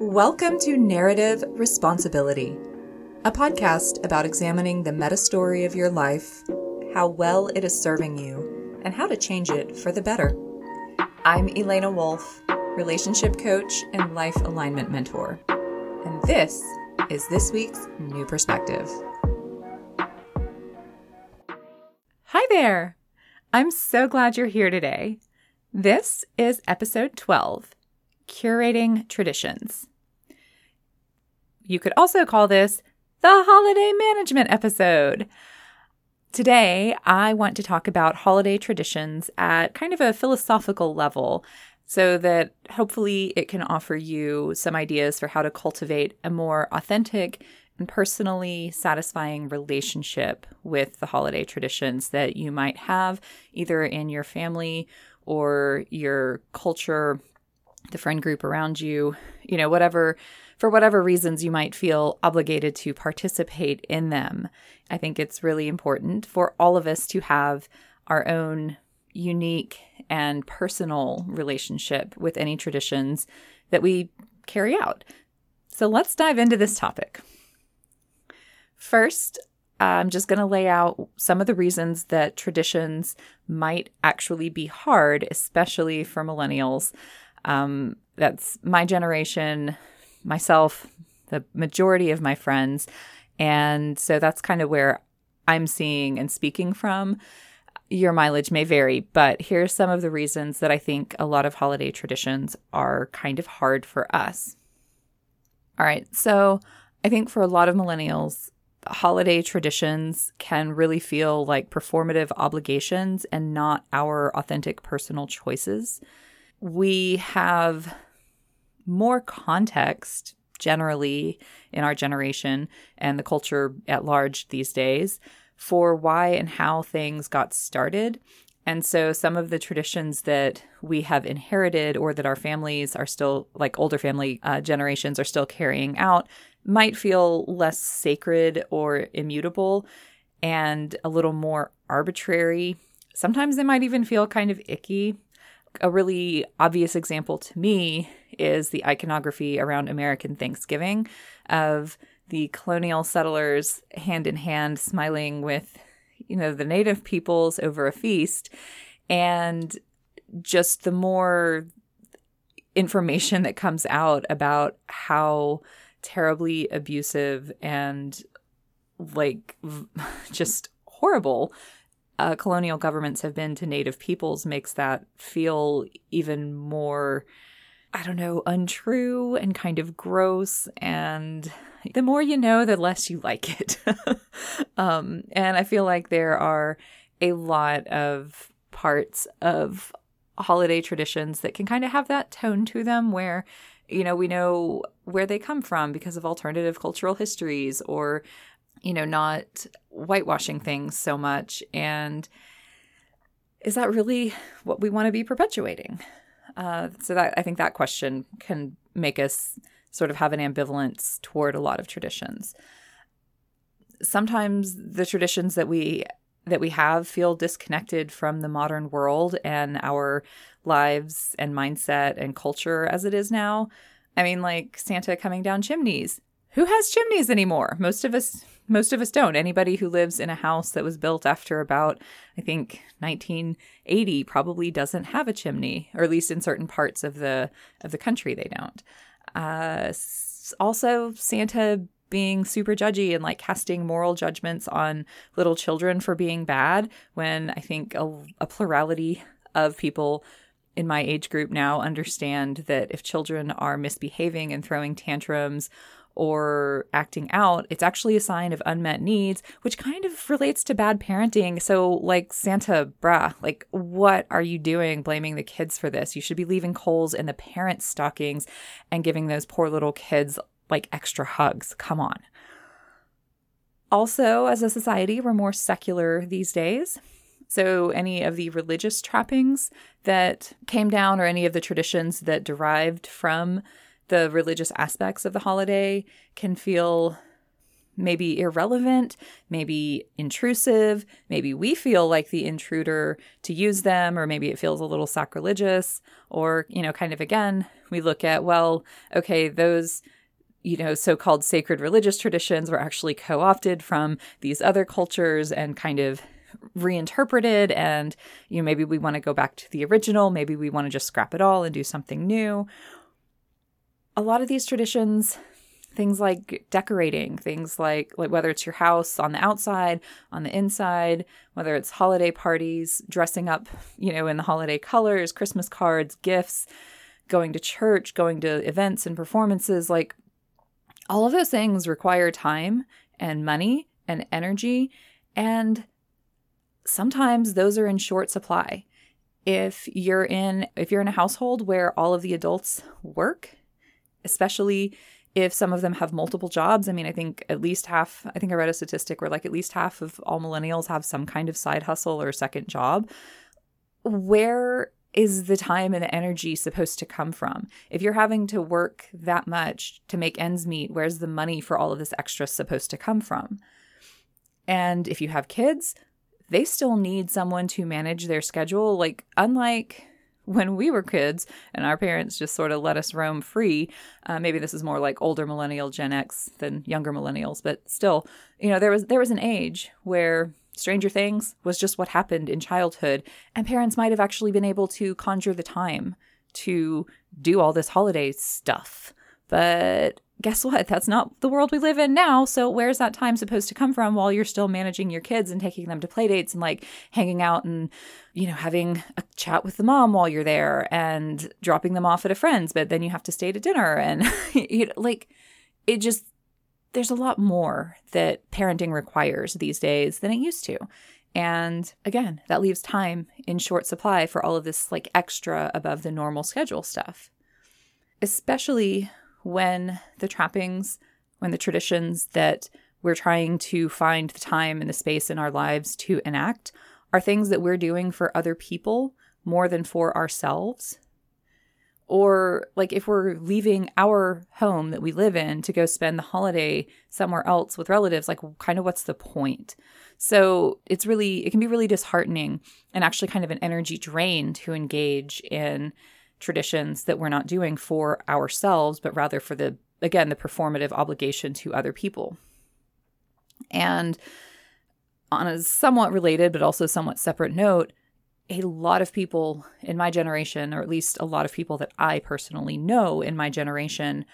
Welcome to Narrative Responsibility, a podcast about examining the meta story of your life, how well it is serving you, and how to change it for the better. I'm Elena Wolf, relationship coach and life alignment mentor, and this is this week's New Perspective. Hi there! I'm so glad you're here today. This is episode 12 Curating Traditions. You could also call this the holiday management episode. Today, I want to talk about holiday traditions at kind of a philosophical level so that hopefully it can offer you some ideas for how to cultivate a more authentic and personally satisfying relationship with the holiday traditions that you might have either in your family or your culture, the friend group around you, you know, whatever for whatever reasons you might feel obligated to participate in them. I think it's really important for all of us to have our own unique and personal relationship with any traditions that we carry out. So let's dive into this topic. First, I'm just going to lay out some of the reasons that traditions might actually be hard, especially for millennials. Um, that's my generation, myself, the majority of my friends. And so that's kind of where I'm seeing and speaking from. Your mileage may vary, but here's some of the reasons that I think a lot of holiday traditions are kind of hard for us. All right, so I think for a lot of millennials, holiday traditions can really feel like performative obligations and not our authentic personal choices. We have more context generally in our generation and the culture at large these days for why and how things got started. And so some of the traditions that we have inherited or that our families are still, like older family uh, generations, are still carrying out might feel less sacred or immutable and a little more arbitrary. Sometimes they might even feel kind of icky. A really obvious example to me is the iconography around American Thanksgiving of the colonial settlers hand in hand smiling with you know the native peoples over a feast. And just the more information that comes out about how terribly abusive and like just horrible uh, colonial governments have been to native peoples makes that feel even more I don't know, untrue and kind of gross. And the more you know, the less you like it. um, and I feel like there are a lot of parts of holiday traditions that can kind of have that tone to them where, you know, we know where they come from because of alternative cultural histories or, you know, not whitewashing things so much. And is that really what we want to be perpetuating? Uh, so that I think that question can make us sort of have an ambivalence toward a lot of traditions. Sometimes the traditions that we that we have feel disconnected from the modern world and our lives and mindset and culture as it is now. I mean, like Santa coming down chimneys. Who has chimneys anymore? Most of us most of us don't. Anybody who lives in a house that was built after about, I think, 1980 probably doesn't have a chimney, or at least in certain parts of the of the country they don't. Uh, also, Santa being super judgy and like casting moral judgments on little children for being bad when I think a, a plurality of people in my age group now understand that if children are misbehaving and throwing tantrums or acting out, it's actually a sign of unmet needs, which kind of relates to bad parenting. So, like, Santa, brah, like, what are you doing blaming the kids for this? You should be leaving coals in the parents' stockings and giving those poor little kids like extra hugs. Come on. Also, as a society, we're more secular these days. So, any of the religious trappings that came down, or any of the traditions that derived from the religious aspects of the holiday can feel maybe irrelevant, maybe intrusive, maybe we feel like the intruder to use them, or maybe it feels a little sacrilegious, or, you know, kind of again, we look at, well, okay, those you know, so called sacred religious traditions were actually co opted from these other cultures and kind of reinterpreted. And, you know, maybe we want to go back to the original. Maybe we want to just scrap it all and do something new. A lot of these traditions things like decorating things like like whether it's your house on the outside on the inside whether it's holiday parties dressing up you know in the holiday colors christmas cards gifts going to church going to events and performances like all of those things require time and money and energy and sometimes those are in short supply. If you're in if you're in a household where all of the adults work especially if some of them have multiple jobs. I mean i think at least half i think i read a statistic where like at least half of all millennials have some kind of side hustle or second job. Where is the time and the energy supposed to come from? If you're having to work that much to make ends meet where's the money for all of this extra supposed to come from? And if you have kids they still need someone to manage their schedule. Like unlike when we were kids and our parents just sort of let us roam free. Uh, maybe this is more like older millennial Gen X than younger millennials, but still, you know, there was there was an age where Stranger Things was just what happened in childhood, and parents might have actually been able to conjure the time to do all this holiday stuff. But guess what? That's not the world we live in now. So where's that time supposed to come from while you're still managing your kids and taking them to play dates and like hanging out and, you know, having a chat with the mom while you're there and dropping them off at a friend's, but then you have to stay to dinner and you know, like it just there's a lot more that parenting requires these days than it used to. And again, that leaves time in short supply for all of this like extra above the normal schedule stuff. Especially when the trappings, when the traditions that we're trying to find the time and the space in our lives to enact are things that we're doing for other people more than for ourselves. Or, like, if we're leaving our home that we live in to go spend the holiday somewhere else with relatives, like, kind of what's the point? So, it's really, it can be really disheartening and actually kind of an energy drain to engage in traditions that we're not doing for ourselves, but rather for the, again, the performative obligation to other people. And on a somewhat related, but also somewhat separate note, a lot of people in my generation, or at least a lot of people that I personally know in my generation,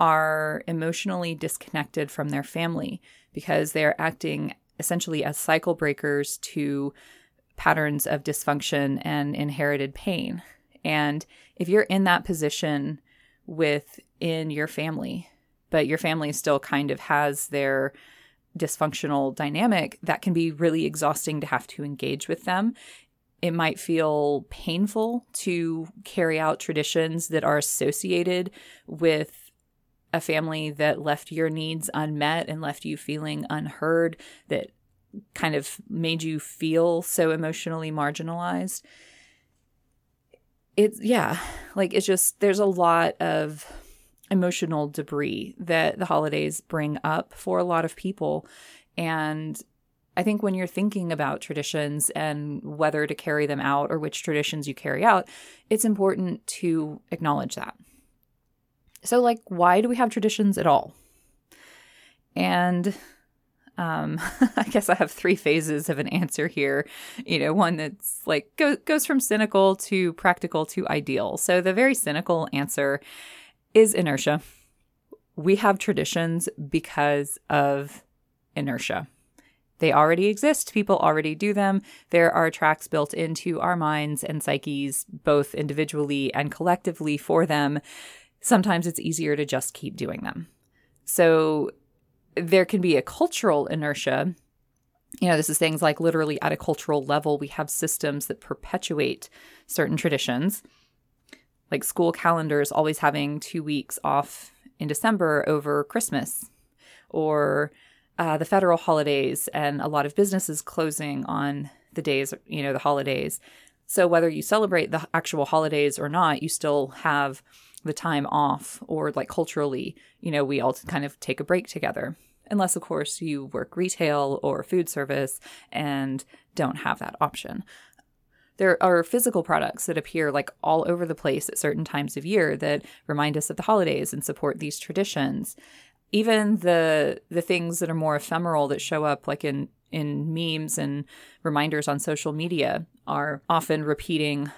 are emotionally disconnected from their family because they're acting essentially as cycle breakers to patterns of dysfunction and inherited pain. And if you're in that position within your family, but your family still kind of has their dysfunctional dynamic, that can be really exhausting to have to engage with them. It might feel painful to carry out traditions that are associated with a family that left your needs unmet and left you feeling unheard, that kind of made you feel so emotionally marginalized it's yeah, like it's just there's a lot of emotional debris that the holidays bring up for a lot of people and I think when you're thinking about traditions and whether to carry them out or which traditions you carry out, it's important to acknowledge that. So, like, why do we have traditions at all? And um, I guess I have three phases of an answer here. You know, one that's like go, goes from cynical to practical to ideal. So the very cynical answer is inertia. We have traditions because of inertia. They already exist. People already do them. There are tracks built into our minds and psyches, both individually and collectively for them. Sometimes it's easier to just keep doing them. So there can be a cultural inertia. You know, this is things like literally at a cultural level, we have systems that perpetuate certain traditions, like school calendars always having two weeks off in December over Christmas, or uh, the federal holidays, and a lot of businesses closing on the days, you know, the holidays. So whether you celebrate the actual holidays or not, you still have the time off, or like culturally, you know, we all kind of take a break together. unless, of course, you work retail or food service and don't have that option. There are physical products that appear like all over the place at certain times of year that remind us of the holidays and support these traditions. Even the the things that are more ephemeral that show up like in in memes and reminders on social media are often repeating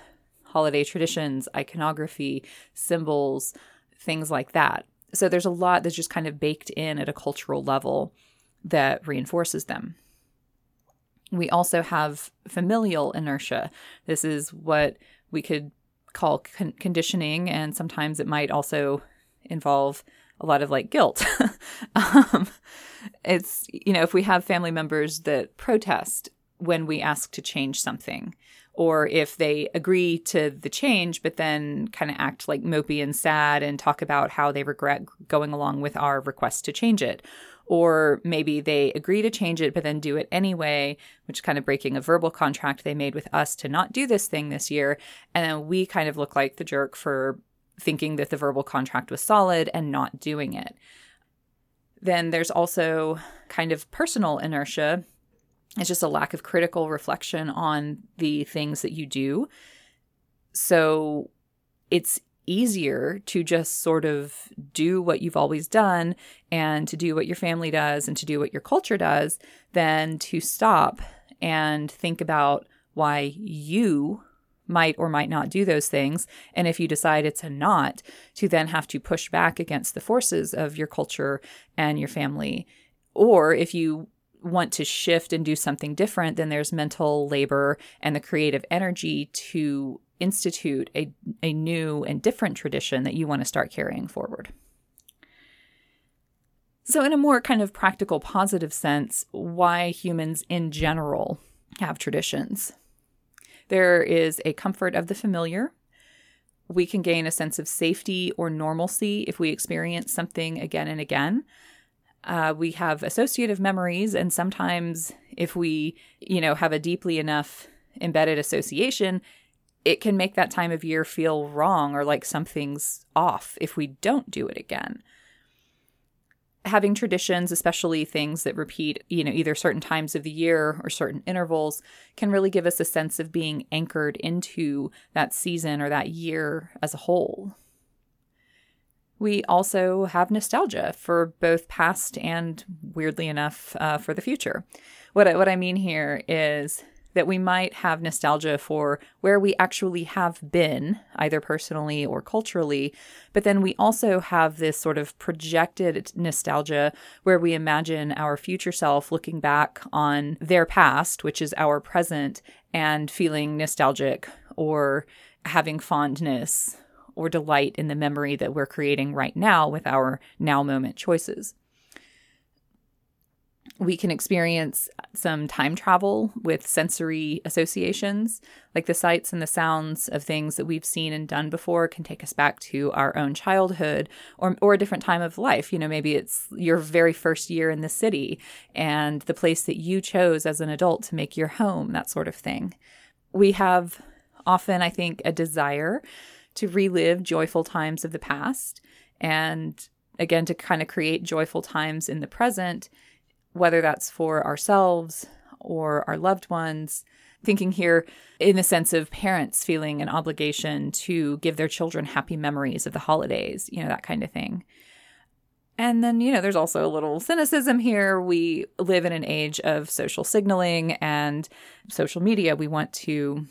holiday traditions, iconography, symbols, things like that. So there's a lot that's just kind of baked in at a cultural level that reinforces them. We also have familial inertia. This is what we could call con- conditioning, and sometimes it might also involve a lot of like guilt. um, it's, you know, if we have family members that protest when we ask to change something, or if they agree to the change, but then kind of act like mopey and sad and talk about how they regret going along with our request to change it. Or maybe they agree to change it, but then do it anyway, which kind of breaking a verbal contract they made with us to not do this thing this year. And then we kind of look like the jerk for thinking that the verbal contract was solid and not doing it. Then there's also kind of personal inertia it's just a lack of critical reflection on the things that you do. So it's easier to just sort of do what you've always done and to do what your family does and to do what your culture does than to stop and think about why you might or might not do those things. And if you decide it's a not, to then have to push back against the forces of your culture and your family. Or if you want to shift and do something different, then there's mental labor and the creative energy to institute a, a new and different tradition that you want to start carrying forward. So, in a more kind of practical, positive sense, why humans in general have traditions. There is a comfort of the familiar. We can gain a sense of safety or normalcy if we experience something again and again. Uh, we have associative memories, and sometimes if we, you know, have a deeply enough embedded association, it can make that time of year feel wrong or like something's off if we don't do it again. Having traditions, especially things that repeat, you know, either certain times of the year or certain intervals, can really give us a sense of being anchored into that season or that year as a whole we also have nostalgia for both past and, weirdly enough, uh, for the future. What I, what I mean here is that we might have nostalgia for where we actually have been, either personally or culturally, but then we also have this sort of projected nostalgia where we imagine our future self looking back on their past, which is our present, and feeling nostalgic or having fondness or delight in the memory that we're creating right now with our now moment choices. We can experience some time travel with sensory associations, like the sights and the sounds of things that we've seen and done before can take us back to our own childhood or, or a different time of life. You know, maybe it's your very first year in the city and the place that you chose as an adult to make your home, that sort of thing. We have often, I think, a desire to relive joyful times of the past and again to kind of create joyful times in the present, whether that's for ourselves or our loved ones. Thinking here in the sense of parents feeling an obligation to give their children happy memories of the holidays, you know, that kind of thing. And then, you know, there's also a little cynicism here. We live in an age of social signaling and social media. We want to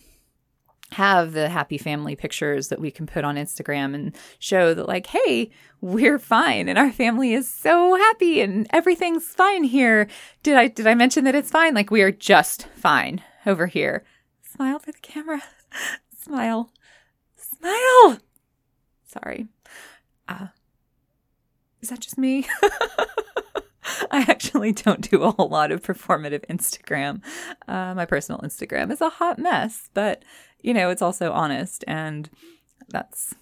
have the happy family pictures that we can put on Instagram and show that like, hey, we're fine and our family is so happy and everything's fine here. Did I did I mention that it's fine? Like we are just fine over here. Smile for the camera. Smile. Smile. Sorry. Uh is that just me? I actually don't do a whole lot of performative Instagram. Uh, my personal Instagram is a hot mess, but you know, it's also honest, and that's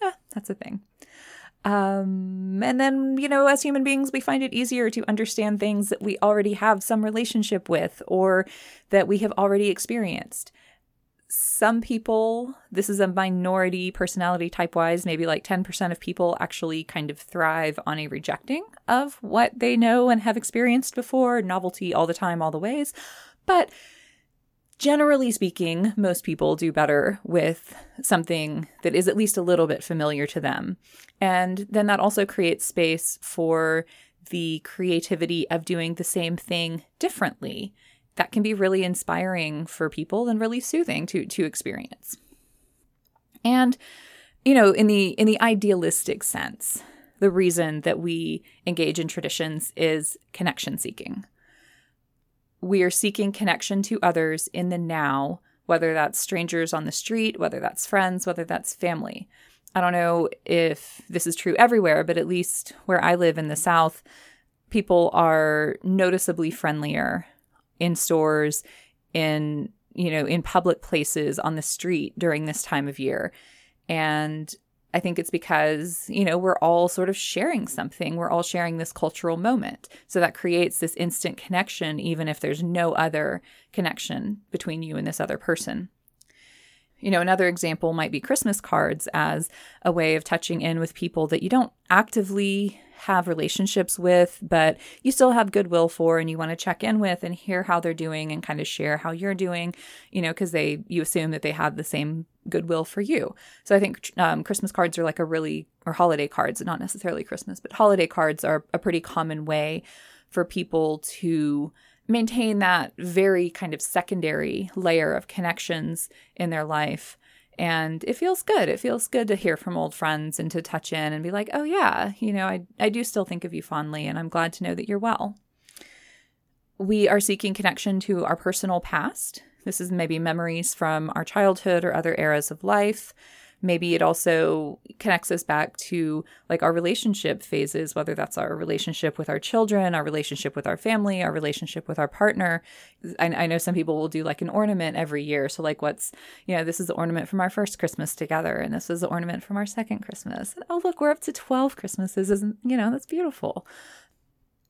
yeah, that's a thing. Um, and then, you know, as human beings, we find it easier to understand things that we already have some relationship with or that we have already experienced. Some people, this is a minority personality type wise, maybe like 10% of people actually kind of thrive on a rejecting of what they know and have experienced before, novelty all the time, all the ways. But generally speaking, most people do better with something that is at least a little bit familiar to them. And then that also creates space for the creativity of doing the same thing differently that can be really inspiring for people and really soothing to to experience. And you know, in the in the idealistic sense, the reason that we engage in traditions is connection seeking. We are seeking connection to others in the now, whether that's strangers on the street, whether that's friends, whether that's family. I don't know if this is true everywhere, but at least where I live in the South, people are noticeably friendlier in stores, in you know, in public places on the street during this time of year. And I think it's because, you know, we're all sort of sharing something. We're all sharing this cultural moment. So that creates this instant connection, even if there's no other connection between you and this other person. You know, another example might be Christmas cards as a way of touching in with people that you don't actively have relationships with, but you still have goodwill for and you want to check in with and hear how they're doing and kind of share how you're doing, you know, because they, you assume that they have the same goodwill for you. So I think um, Christmas cards are like a really, or holiday cards, not necessarily Christmas, but holiday cards are a pretty common way for people to maintain that very kind of secondary layer of connections in their life and it feels good. It feels good to hear from old friends and to touch in and be like, oh, yeah, you know, I, I do still think of you fondly, and I'm glad to know that you're well. We are seeking connection to our personal past. This is maybe memories from our childhood or other eras of life maybe it also connects us back to like our relationship phases, whether that's our relationship with our children, our relationship with our family, our relationship with our partner. I, I know some people will do like an ornament every year. So, like, what's, you know, this is the ornament from our first Christmas together, and this is the ornament from our second Christmas. And, oh, look, we're up to 12 Christmases. Isn't, you know, that's beautiful.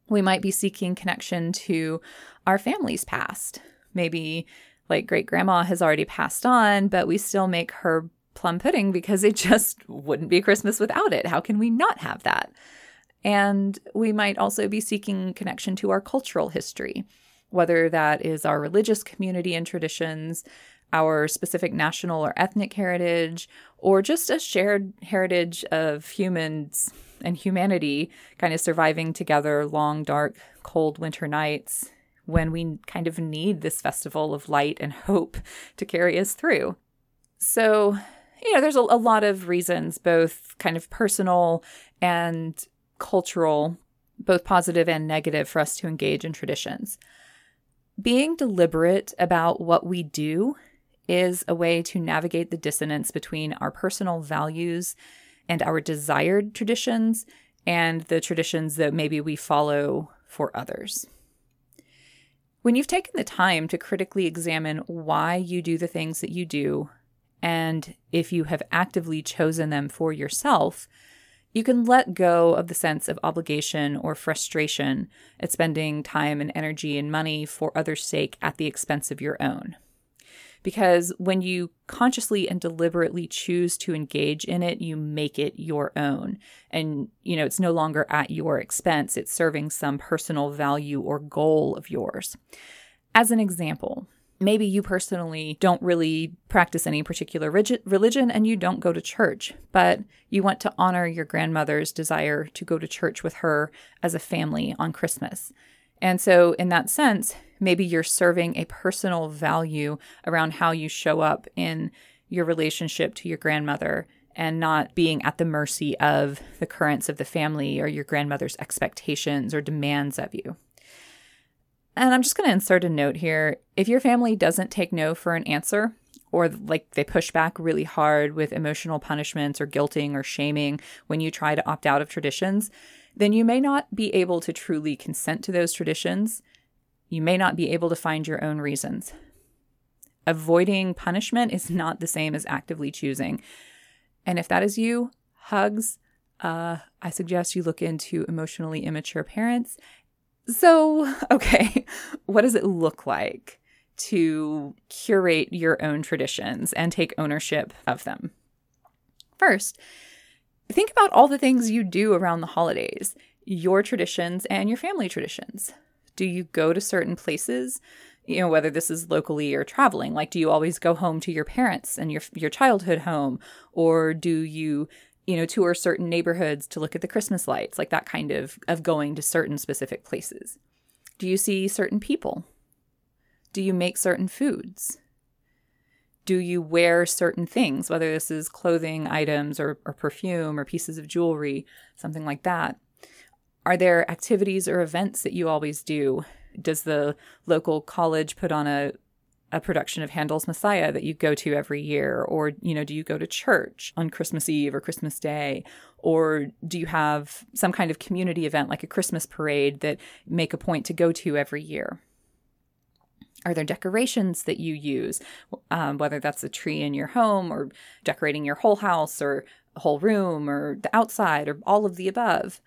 We might be seeking connection to our family's past. Maybe like great grandma has already passed on, but we still make her plum pudding because it just wouldn't be Christmas without it. How can we not have that? And we might also be seeking connection to our cultural history, whether that is our religious community and traditions, our specific national or ethnic heritage, or just a shared heritage of humans and humanity kind of surviving together long, dark, cold winter nights when we kind of need this festival of light and hope to carry us through. So, you know, there's a, a lot of reasons, both kind of personal and cultural, both positive and negative, for us to engage in traditions. Being deliberate about what we do is a way to navigate the dissonance between our personal values and our desired traditions and the traditions that maybe we follow for others. When you've taken the time to critically examine why you do the things that you do and if you have actively chosen them for yourself, you can let go of the sense of obligation or frustration at spending time and energy and money for others' sake at the expense of your own. Because when you consciously and deliberately choose to engage in it, you make it your own. And, you know, it's no longer at your expense, it's serving some personal value or goal of yours. As an example, maybe you personally don't really practice any particular religion and you don't go to church, but you want to honor your grandmother's desire to go to church with her as a family on Christmas. And so, in that sense, maybe you're serving a personal value around how you show up in your relationship to your grandmother and not being at the mercy of the currents of the family or your grandmother's expectations or demands of you. And I'm just going to insert a note here. If your family doesn't take no for an answer, or like they push back really hard with emotional punishments or guilting or shaming when you try to opt out of traditions, then you may not be able to truly consent to those traditions. You may not be able to find your own reasons. Avoiding punishment is not the same as actively choosing. And if that is you, hugs. Uh, I suggest you look into emotionally immature parents so, okay, what does it look like to curate your own traditions and take ownership of them. First, think about all the things you do around the holidays, your traditions and your family traditions. Do you go to certain places? You know, whether this is locally or traveling. Like, do you always go home to your parents and your your childhood home, or do you, you know, tour certain neighborhoods to look at the Christmas lights? Like that kind of of going to certain specific places. Do you see certain people? Do you make certain foods? Do you wear certain things, whether this is clothing items or, or perfume or pieces of jewelry, something like that? Are there activities or events that you always do? Does the local college put on a a production of Handel's Messiah that you go to every year? Or you know do you go to church on Christmas Eve or Christmas Day? Or do you have some kind of community event like a Christmas parade that make a point to go to every year? Are there decorations that you use um, whether that's a tree in your home or decorating your whole house or whole room or the outside or all of the above?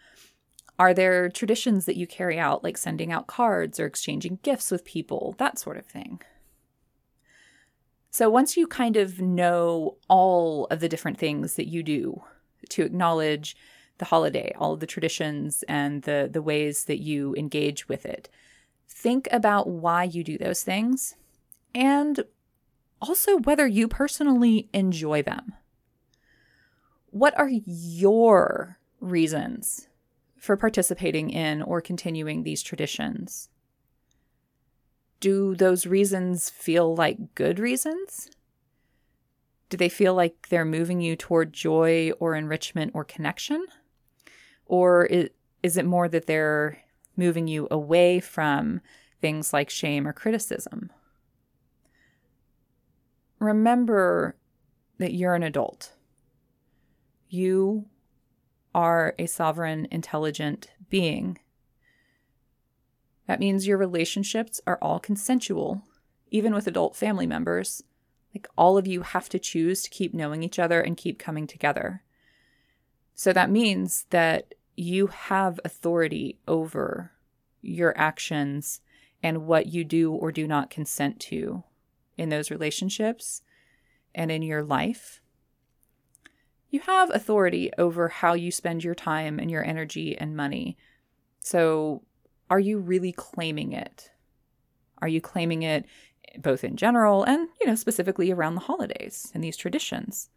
Are there traditions that you carry out, like sending out cards or exchanging gifts with people, that sort of thing? So, once you kind of know all of the different things that you do to acknowledge the holiday, all of the traditions and the, the ways that you engage with it, think about why you do those things and also whether you personally enjoy them. What are your reasons for participating in or continuing these traditions? Do those reasons feel like good reasons? Do they feel like they're moving you toward joy or enrichment or connection? Or is, it more that they're moving you away from things like shame or criticism? Remember that you're an adult. You are a sovereign, intelligent being. That means your relationships are all consensual, even with adult family members. Like all of you have to choose to keep knowing each other and keep coming together. So that means that you have authority over your actions and what you do or do not consent to in those relationships and in your life you have authority over how you spend your time and your energy and money. So, are you really claiming it? Are you claiming it both in general and, you know, specifically around the holidays and these traditions?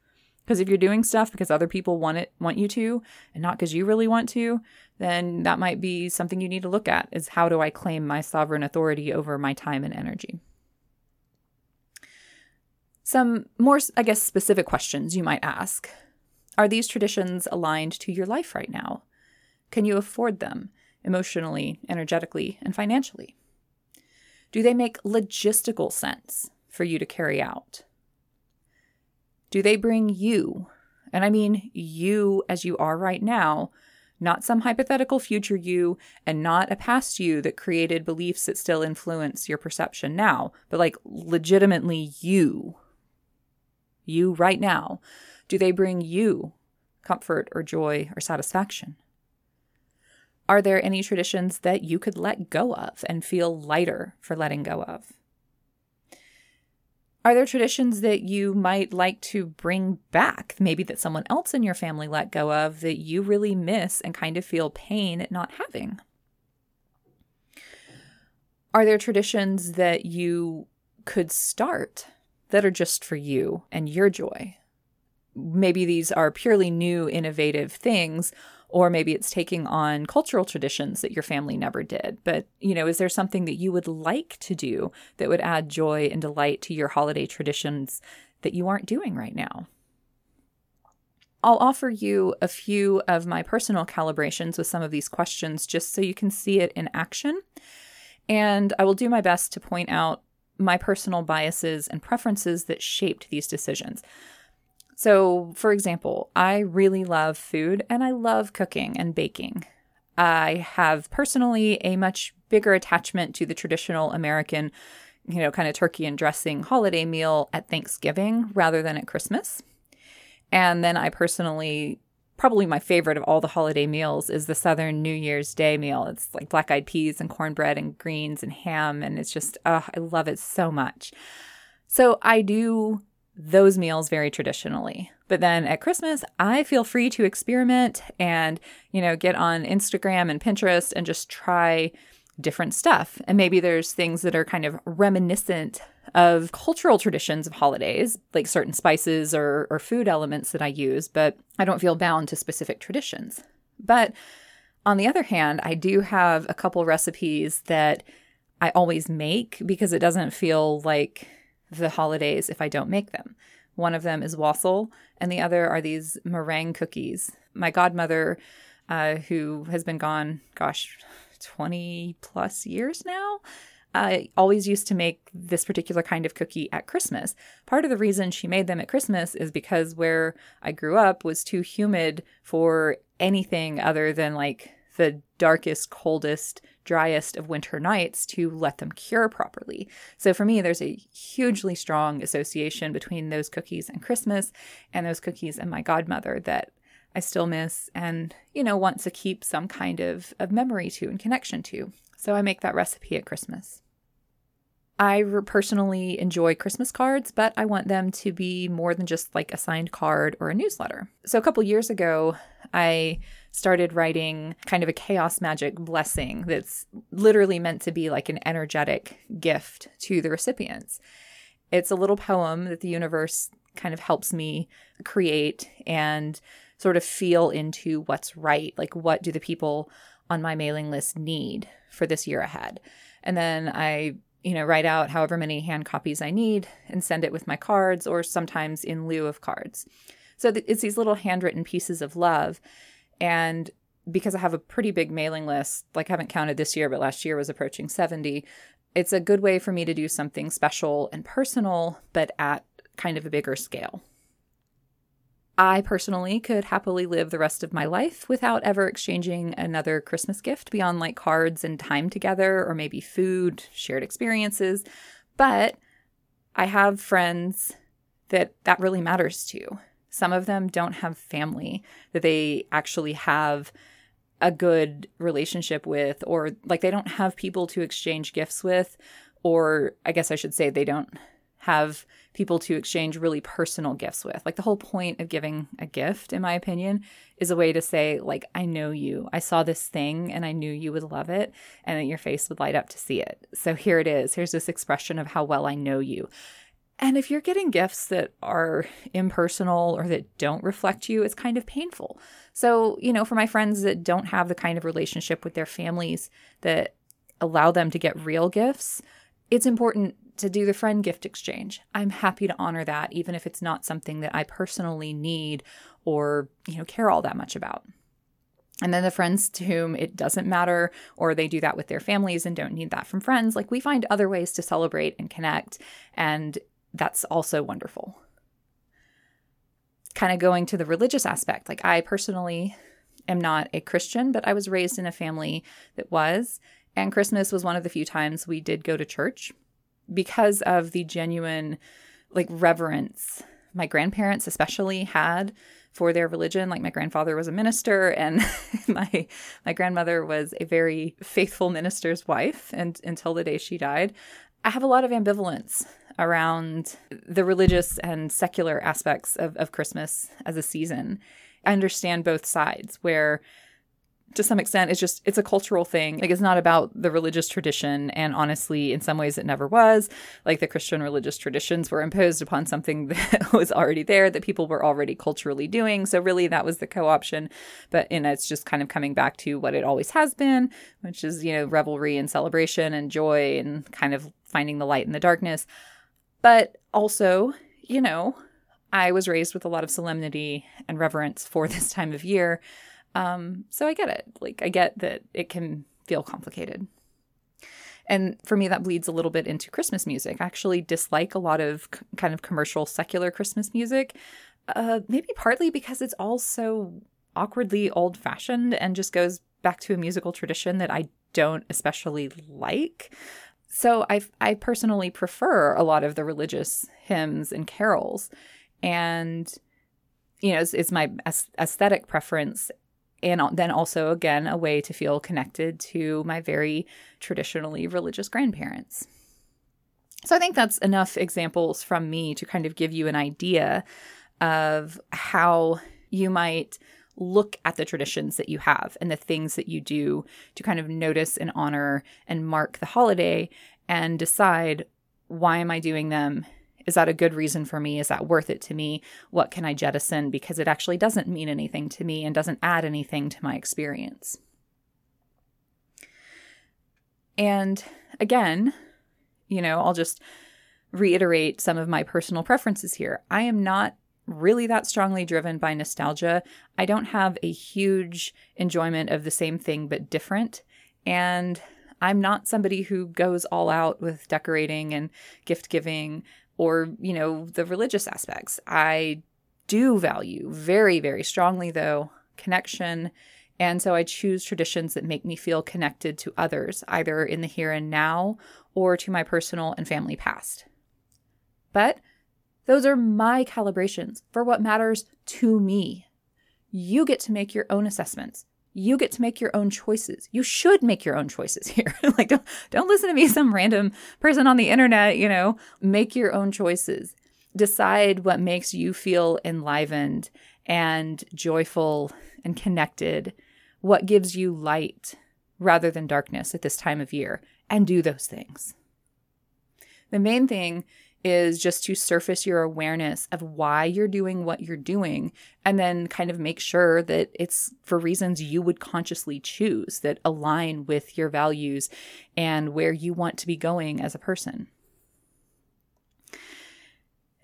Because if you're doing stuff because other people want it want you to and not because you really want to, then that might be something you need to look at is how do I claim my sovereign authority over my time and energy? Some more, I guess, specific questions you might ask are these traditions aligned to your life right now? Can you afford them emotionally, energetically, and financially? Do they make logistical sense for you to carry out? Do they bring you, and I mean you as you are right now, not some hypothetical future you and not a past you that created beliefs that still influence your perception now, but like legitimately you, you right now. Do they bring you comfort or joy or satisfaction? Are there any traditions that you could let go of and feel lighter for letting go of? Are there traditions that you might like to bring back, maybe that someone else in your family let go of that you really miss and kind of feel pain at not having? Are there traditions that you could start that are just for you and your joy? maybe these are purely new, innovative things, or maybe it's taking on cultural traditions that your family never did. But, you know, is there something that you would like to do that would add joy and delight to your holiday traditions that you aren't doing right now? I'll offer you a few of my personal calibrations with some of these questions just so you can see it in action. And I will do my best to point out my personal biases and preferences that shaped these decisions. So, for example, I really love food and I love cooking and baking. I have personally a much bigger attachment to the traditional American, you know, kind of turkey and dressing holiday meal at Thanksgiving rather than at Christmas. And then I personally probably my favorite of all the holiday meals is the Southern New Year's Day meal. It's like black eyed peas and cornbread and greens and ham. And it's just, I love it so much. So I do those meals very traditionally. But then at Christmas, I feel free to experiment and, you know, get on Instagram and Pinterest and just try different stuff. And maybe there's things that are kind of reminiscent of cultural traditions of holidays, like certain spices or, or food elements that I use, but I don't feel bound to specific traditions. But on the other hand, I do have a couple recipes that I always make because it doesn't feel like the holidays if I don't make them. One of them is wassail, and the other are these meringue cookies. My godmother, uh, who has been gone, gosh, 20 plus years now, I always used to make this particular kind of cookie at Christmas. Part of the reason she made them at Christmas is because where I grew up was too humid for anything other than like the darkest, coldest, driest of winter nights to let them cure properly. So for me, there's a hugely strong association between those cookies and Christmas and those cookies and my godmother that I still miss and, you know, want to keep some kind of, of memory to and connection to. So I make that recipe at Christmas. I personally enjoy Christmas cards, but I want them to be more than just like a signed card or a newsletter. So a couple years ago, I started writing kind of a chaos magic blessing that's literally meant to be like an energetic gift to the recipients. It's a little poem that the universe kind of helps me create and sort of feel into what's right. Like, what do the people on my mailing list need for this year ahead? And then I you know, write out however many hand copies I need and send it with my cards or sometimes in lieu of cards. So th- it's these little handwritten pieces of love. And because I have a pretty big mailing list, like I haven't counted this year, but last year was approaching 70, it's a good way for me to do something special and personal, but at kind of a bigger scale. I personally could happily live the rest of my life without ever exchanging another Christmas gift beyond like cards and time together, or maybe food, shared experiences. But I have friends that that really matters to. Some of them don't have family that they actually have a good relationship with, or like they don't have people to exchange gifts with, or I guess I should say they don't have people to exchange really personal gifts with. Like the whole point of giving a gift, in my opinion, is a way to say, like, I know you. I saw this thing and I knew you would love it and that your face would light up to see it. So here it is. Here's this expression of how well I know you. And if you're getting gifts that are impersonal or that don't reflect you, it's kind of painful. So, you know, for my friends that don't have the kind of relationship with their families that allow them to get real gifts, it's important to do the friend gift exchange. I'm happy to honor that, even if it's not something that I personally need or, you know, care all that much about. And then the friends to whom it doesn't matter, or they do that with their families and don't need that from friends, like we find other ways to celebrate and connect. And that's also wonderful. Kind of going to the religious aspect, like I personally am not a Christian, but I was raised in a family that was. And Christmas was one of the few times we did go to church because of the genuine like reverence my grandparents especially had for their religion like my grandfather was a minister and my my grandmother was a very faithful minister's wife and until the day she died i have a lot of ambivalence around the religious and secular aspects of, of christmas as a season. I understand both sides where to some extent it's just it's a cultural thing. Like it's not about the religious tradition and honestly in some ways it never was. Like the christian religious traditions were imposed upon something that was already there that people were already culturally doing. So really that was the co-option. But know it's just kind of coming back to what it always has been which is you know revelry and celebration and joy and kind of finding the light in the darkness but also you know i was raised with a lot of solemnity and reverence for this time of year um, so I get it. Like, I get that it can feel complicated. And for me, that bleeds a little bit into Christmas music. I actually dislike a lot of c- kind of commercial secular Christmas music, uh, maybe partly because it's all so awkwardly old fashioned and just goes back to a musical tradition that I don't especially like. So I, I personally prefer a lot of the religious hymns and carols. And you know, it's, is my aesthetic preference. And then also, again, a way to feel connected to my very traditionally religious grandparents. So I think that's enough examples from me to kind of give you an idea of how you might look at the traditions that you have and the things that you do to kind of notice and honor and mark the holiday and decide why am I doing them? Is that a good reason for me? Is that worth it to me? What can I jettison because it actually doesn't mean anything to me and doesn't add anything to my experience? And again, you know, I'll just reiterate some of my personal preferences here. I am not really that strongly driven by nostalgia. I don't have a huge enjoyment of the same thing but different. And I'm not somebody who goes all out with decorating and gift giving or, you know, the religious aspects. I do value very, very strongly, though, connection. And so I choose traditions that make me feel connected to others, either in the here and now or to my personal and family past. But those are my calibrations for what matters to me. You get to make your own assessments. You get to make your own choices. You should make your own choices here. like don't don't listen to me some random person on the internet, you know. Make your own choices. Decide what makes you feel enlivened and joyful and connected. What gives you light rather than darkness at this time of year and do those things. The main thing is just to surface your awareness of why you're doing what you're doing and then kind of make sure that it's for reasons you would consciously choose that align with your values and where you want to be going as a person.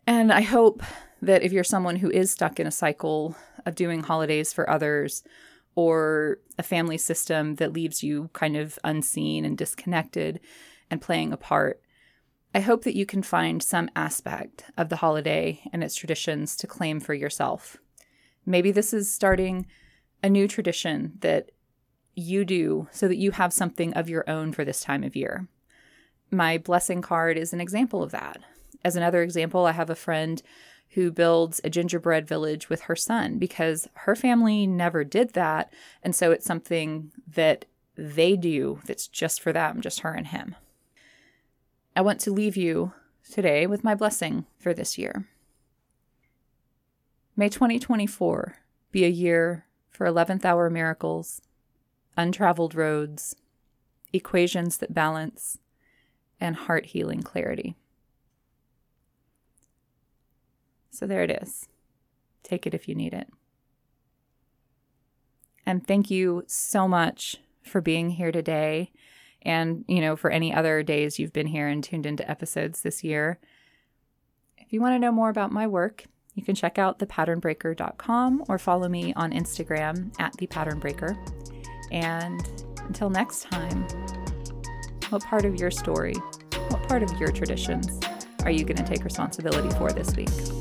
And I hope that if you're someone who is stuck in a cycle of doing holidays for others or a family system that leaves you kind of unseen and disconnected and playing a part, I hope that you can find some aspect of the holiday and its traditions to claim for yourself. Maybe this is starting a new tradition that you do so that you have something of your own for this time of year. My blessing card is an example of that. As another example, I have a friend who builds a gingerbread village with her son because her family never did that. And so it's something that they do that's just for them, just her and him. I want to leave you today with my blessing for this year. May 2024 be a year for 11th hour miracles, untraveled roads, equations that balance, and heart healing clarity. So there it is. Take it if you need it. And thank you so much for being here today and, you know, for any other days you've been here and tuned into episodes this year. If you want to know more about my work, you can check out thepatternbreaker.com or follow me on Instagram at thepatternbreaker. And until next time, what part of your story, what part of your traditions are you going to take responsibility for this week?